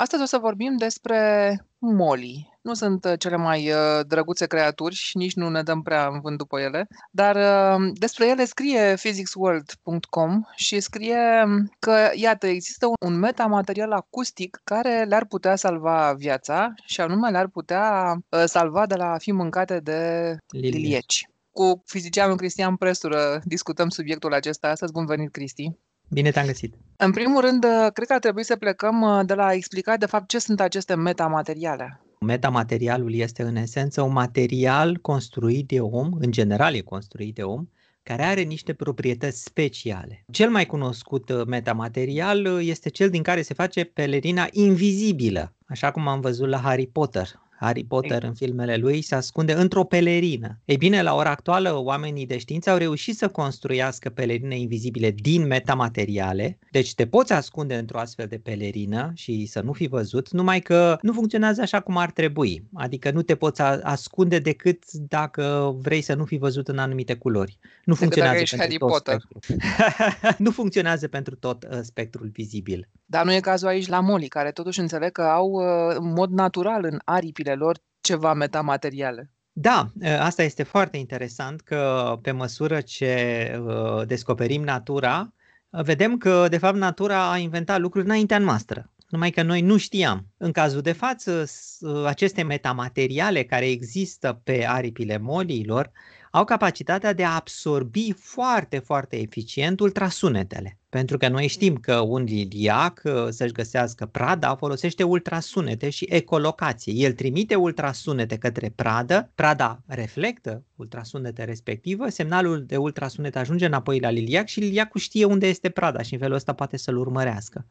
Astăzi o să vorbim despre moli. Nu sunt uh, cele mai uh, drăguțe creaturi și nici nu ne dăm prea în vânt după ele, dar uh, despre ele scrie physicsworld.com și scrie că, iată, există un metamaterial acustic care le-ar putea salva viața și anume le-ar putea salva de la a fi mâncate de lilieci. Cu fizicianul Cristian Prestură discutăm subiectul acesta astăzi. Bun venit, Cristi! Bine te-am găsit! În primul rând, cred că ar trebui să plecăm de la a explica, de fapt, ce sunt aceste metamateriale. Metamaterialul este, în esență, un material construit de om, în general e construit de om, care are niște proprietăți speciale. Cel mai cunoscut metamaterial este cel din care se face pelerina invizibilă, așa cum am văzut la Harry Potter. Harry Potter în filmele lui se ascunde într-o pelerină. Ei bine, la ora actuală, oamenii de știință au reușit să construiască pelerine invizibile din metamateriale, deci te poți ascunde într-o astfel de pelerină și să nu fi văzut, numai că nu funcționează așa cum ar trebui. Adică nu te poți ascunde decât dacă vrei să nu fi văzut în anumite culori. Nu funcționează pentru Harry tot Potter. nu funcționează pentru tot uh, spectrul vizibil. Dar nu e cazul aici la moli, care totuși înțeleg că au uh, în mod natural în aripile lor ceva metamateriale. Da, uh, asta este foarte interesant că pe măsură ce uh, descoperim natura, vedem că de fapt natura a inventat lucruri înaintea noastră. Numai că noi nu știam. În cazul de față, aceste metamateriale care există pe aripile moliilor au capacitatea de a absorbi foarte, foarte eficient ultrasunetele. Pentru că noi știm că un liliac uh, să-și găsească prada folosește ultrasunete și ecolocație. El trimite ultrasunete către pradă, prada reflectă ultrasunete respectivă, semnalul de ultrasunet ajunge înapoi la liliac și liliacul știe unde este prada și în felul ăsta poate să-l urmărească.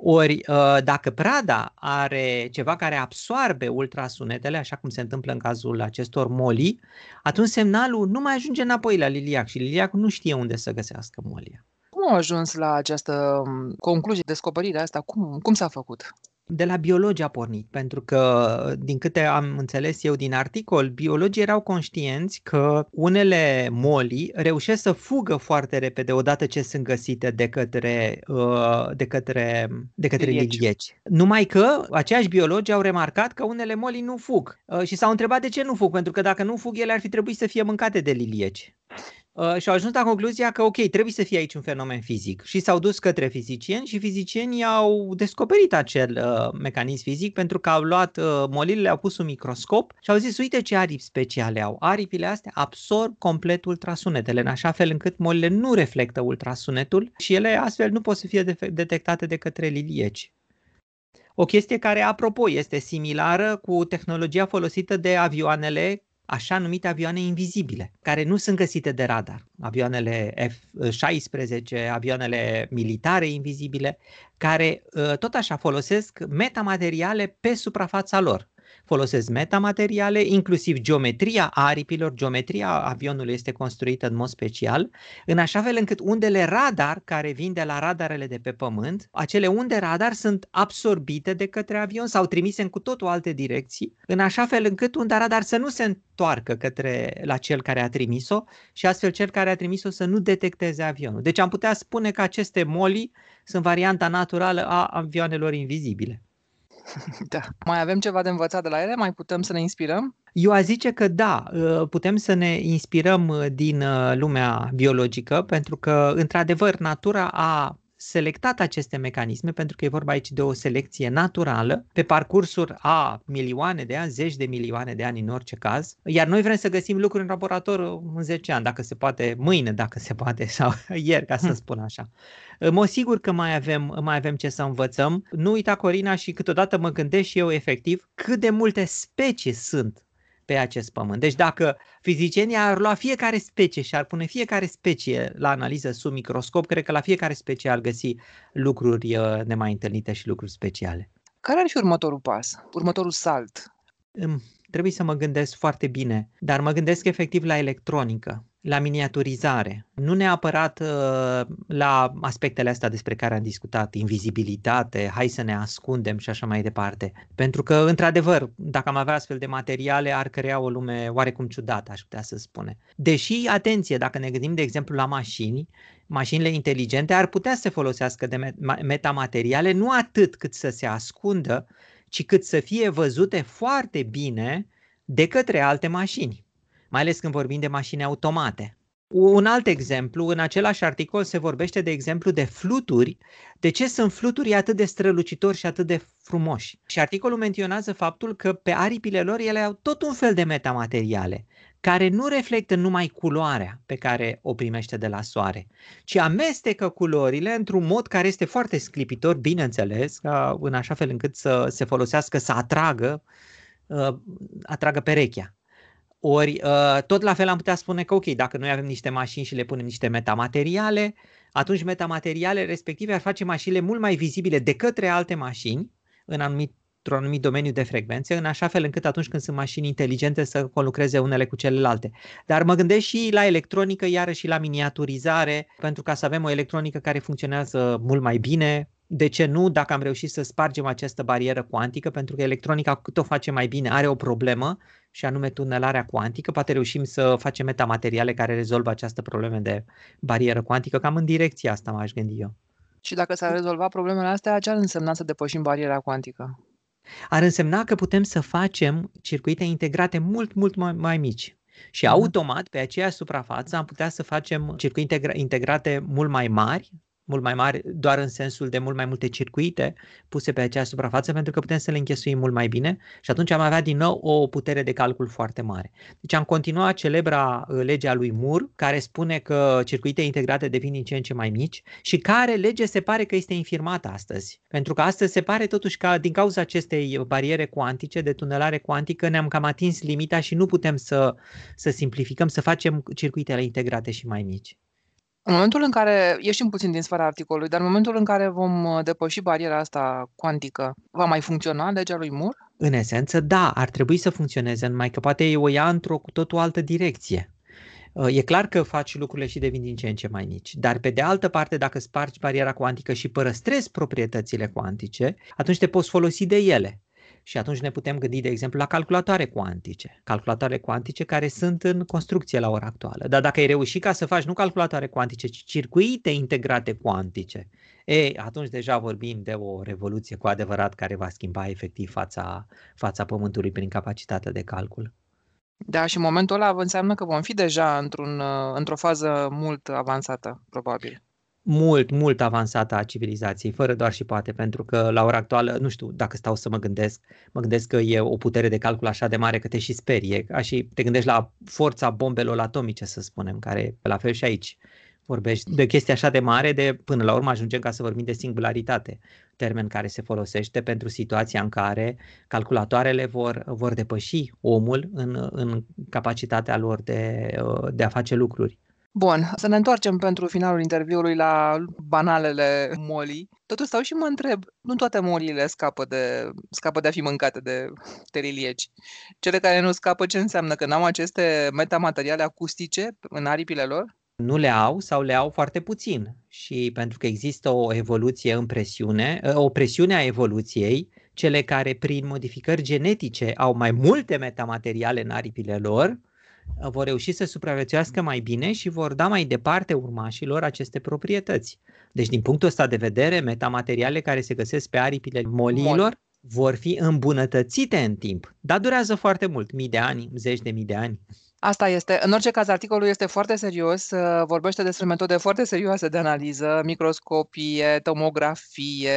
Ori uh, dacă prada are ceva care absoarbe ultrasunetele, așa cum se întâmplă în cazul acestor moli, atunci semnalul nu mai ajunge înapoi la liliac și liliacul nu știe unde să găsească molia. Cum au ajuns la această um, concluzie, descoperirea asta? Cum, cum s-a făcut? De la biologi a pornit, pentru că, din câte am înțeles eu din articol, biologii erau conștienți că unele moli reușesc să fugă foarte repede odată ce sunt găsite de către, uh, de către, de către lilieci. Numai că aceiași biologi au remarcat că unele moli nu fug uh, și s-au întrebat de ce nu fug, pentru că dacă nu fug, ele ar fi trebuit să fie mâncate de lilieci. Uh, și au ajuns la concluzia că, ok, trebuie să fie aici un fenomen fizic. Și s-au dus către fizicieni și fizicienii au descoperit acel uh, mecanism fizic pentru că au luat uh, molile, le-au pus un microscop și au zis, uite ce aripi speciale au. Aripile astea absorb complet ultrasunetele, în așa fel încât molile nu reflectă ultrasunetul și ele astfel nu pot să fie detectate de către lilieci. O chestie care, apropo, este similară cu tehnologia folosită de avioanele așa numite avioane invizibile, care nu sunt găsite de radar. Avioanele F-16, avioanele militare invizibile, care ă, tot așa folosesc metamateriale pe suprafața lor folosesc metamateriale, inclusiv geometria aripilor, geometria avionului este construită în mod special, în așa fel încât undele radar care vin de la radarele de pe pământ, acele unde radar sunt absorbite de către avion sau trimise în cu totul alte direcții, în așa fel încât unda radar să nu se întoarcă către la cel care a trimis-o și astfel cel care a trimis-o să nu detecteze avionul. Deci am putea spune că aceste moli sunt varianta naturală a avioanelor invizibile. Da. Mai avem ceva de învățat de la ele? Mai putem să ne inspirăm? Eu aș zice că da, ă, putem să ne inspirăm ă, din ă, lumea biologică, pentru că, într-adevăr, natura a selectat aceste mecanisme, pentru că e vorba aici de o selecție naturală, pe parcursul a milioane de ani, zeci de milioane de ani în orice caz, iar noi vrem să găsim lucruri în laborator în 10 ani, dacă se poate, mâine, dacă se poate, sau ieri, ca să hm. spun așa. Mă sigur că mai avem, mai avem ce să învățăm. Nu uita, Corina, și câteodată mă gândesc și eu efectiv cât de multe specii sunt pe acest pământ. Deci dacă fizicienii ar lua fiecare specie și ar pune fiecare specie la analiză sub microscop, cred că la fiecare specie ar găsi lucruri uh, nemai întâlnite și lucruri speciale. Care ar fi următorul pas, următorul salt? Trebuie să mă gândesc foarte bine, dar mă gândesc efectiv la electronică la miniaturizare, nu neapărat uh, la aspectele astea despre care am discutat, invizibilitate, hai să ne ascundem și așa mai departe. Pentru că, într-adevăr, dacă am avea astfel de materiale, ar crea o lume oarecum ciudată, aș putea să spune. Deși, atenție, dacă ne gândim, de exemplu, la mașini, mașinile inteligente ar putea să folosească de metamateriale nu atât cât să se ascundă, ci cât să fie văzute foarte bine de către alte mașini, mai ales când vorbim de mașini automate. Un alt exemplu, în același articol se vorbește de exemplu de fluturi. De ce sunt fluturi atât de strălucitori și atât de frumoși? Și articolul menționează faptul că pe aripile lor ele au tot un fel de metamateriale care nu reflectă numai culoarea pe care o primește de la soare, ci amestecă culorile într-un mod care este foarte sclipitor, bineînțeles, în așa fel încât să se folosească, să atragă, uh, atragă perechea. Ori uh, tot la fel am putea spune că ok, dacă noi avem niște mașini și le punem niște metamateriale, atunci metamateriale respective ar face mașinile mult mai vizibile de către alte mașini în anumit într-un anumit domeniu de frecvențe, în așa fel încât atunci când sunt mașini inteligente să conlucreze unele cu celelalte. Dar mă gândesc și la electronică, iarăși și la miniaturizare, pentru ca să avem o electronică care funcționează mult mai bine, de ce nu, dacă am reușit să spargem această barieră cuantică, pentru că electronica cât o face mai bine are o problemă și anume tunelarea cuantică, poate reușim să facem metamateriale care rezolvă această problemă de barieră cuantică, cam în direcția asta m-aș gândi eu. Și dacă s-ar rezolva problemele astea, ce ar însemna să depășim bariera cuantică? Ar însemna că putem să facem circuite integrate mult, mult mai, mai mici. Și uh-huh. automat, pe aceeași suprafață, am putea să facem circuite integrate mult mai mari, mult mai mari, doar în sensul de mult mai multe circuite puse pe acea suprafață, pentru că putem să le închesuim mult mai bine și atunci am avea din nou o putere de calcul foarte mare. Deci am continuat celebra uh, legea lui Moore, care spune că circuite integrate devin din ce în ce mai mici și care lege se pare că este infirmată astăzi. Pentru că astăzi se pare totuși că din cauza acestei bariere cuantice, de tunelare cuantică, ne-am cam atins limita și nu putem să, să simplificăm, să facem circuitele integrate și mai mici. În momentul în care, ieșim puțin din sfera articolului, dar în momentul în care vom uh, depăși bariera asta cuantică, va mai funcționa legea lui Moore? În esență, da, ar trebui să funcționeze, numai că poate o ia într-o cu totul altă direcție. Uh, e clar că faci lucrurile și devin din ce în ce mai mici, dar pe de altă parte, dacă spargi bariera cuantică și părăstrezi proprietățile cuantice, atunci te poți folosi de ele. Și atunci ne putem gândi, de exemplu, la calculatoare cuantice. Calculatoare cuantice care sunt în construcție la ora actuală. Dar dacă ai reușit ca să faci nu calculatoare cuantice, ci circuite integrate cuantice, e, atunci deja vorbim de o revoluție cu adevărat care va schimba efectiv fața, fața Pământului prin capacitatea de calcul. Da, și în momentul ăla înseamnă că vom fi deja într-un, într-o fază mult avansată, probabil mult, mult avansată a civilizației, fără doar și poate, pentru că la ora actuală, nu știu, dacă stau să mă gândesc, mă gândesc că e o putere de calcul așa de mare că te și sperie, ca și te gândești la forța bombelor atomice, să spunem, care la fel și aici vorbești de chestii așa de mare, de până la urmă ajungem ca să vorbim de singularitate, termen care se folosește pentru situația în care calculatoarele vor, vor depăși omul în, în capacitatea lor de, de a face lucruri. Bun, să ne întoarcem pentru finalul interviului la banalele moli. Totuși stau și mă întreb, nu toate molile scapă de, scapă de a fi mâncate de terilieci. Cele care nu scapă, ce înseamnă? Că n-au aceste metamateriale acustice în aripile lor? Nu le au sau le au foarte puțin. Și pentru că există o evoluție în presiune, o presiune a evoluției, cele care prin modificări genetice au mai multe metamateriale în aripile lor, vor reuși să supraviețuiască mai bine și vor da mai departe urmașilor aceste proprietăți. Deci, din punctul ăsta de vedere, metamateriale care se găsesc pe aripile moliilor Mol. vor fi îmbunătățite în timp, dar durează foarte mult, mii de ani, zeci de mii de ani. Asta este. În orice caz, articolul este foarte serios, uh, vorbește despre metode foarte serioase de analiză, microscopie, tomografie,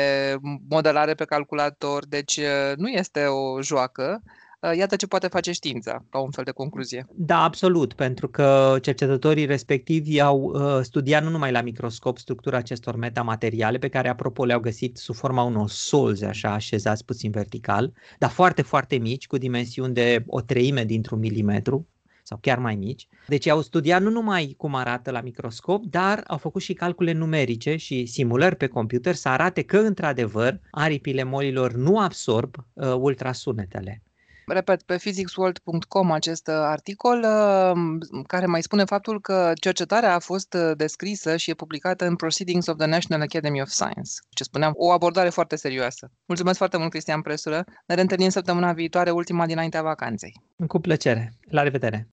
modelare pe calculator, deci uh, nu este o joacă. Uh, iată ce poate face știința, ca un fel de concluzie. Da, absolut, pentru că cercetătorii respectivi au uh, studiat nu numai la microscop structura acestor metamateriale, pe care, apropo, le-au găsit sub forma unor solzi, așa, așezați puțin vertical, dar foarte, foarte mici, cu dimensiuni de o treime dintr-un milimetru, sau chiar mai mici. Deci au studiat nu numai cum arată la microscop, dar au făcut și calcule numerice și simulări pe computer să arate că, într-adevăr, aripile molilor nu absorb uh, ultrasunetele repet, pe physicsworld.com acest uh, articol uh, care mai spune faptul că cercetarea a fost uh, descrisă și e publicată în Proceedings of the National Academy of Science. Ce spuneam, o abordare foarte serioasă. Mulțumesc foarte mult, Cristian Presură. Ne reîntâlnim săptămâna viitoare, ultima dinaintea vacanței. Cu plăcere. La revedere!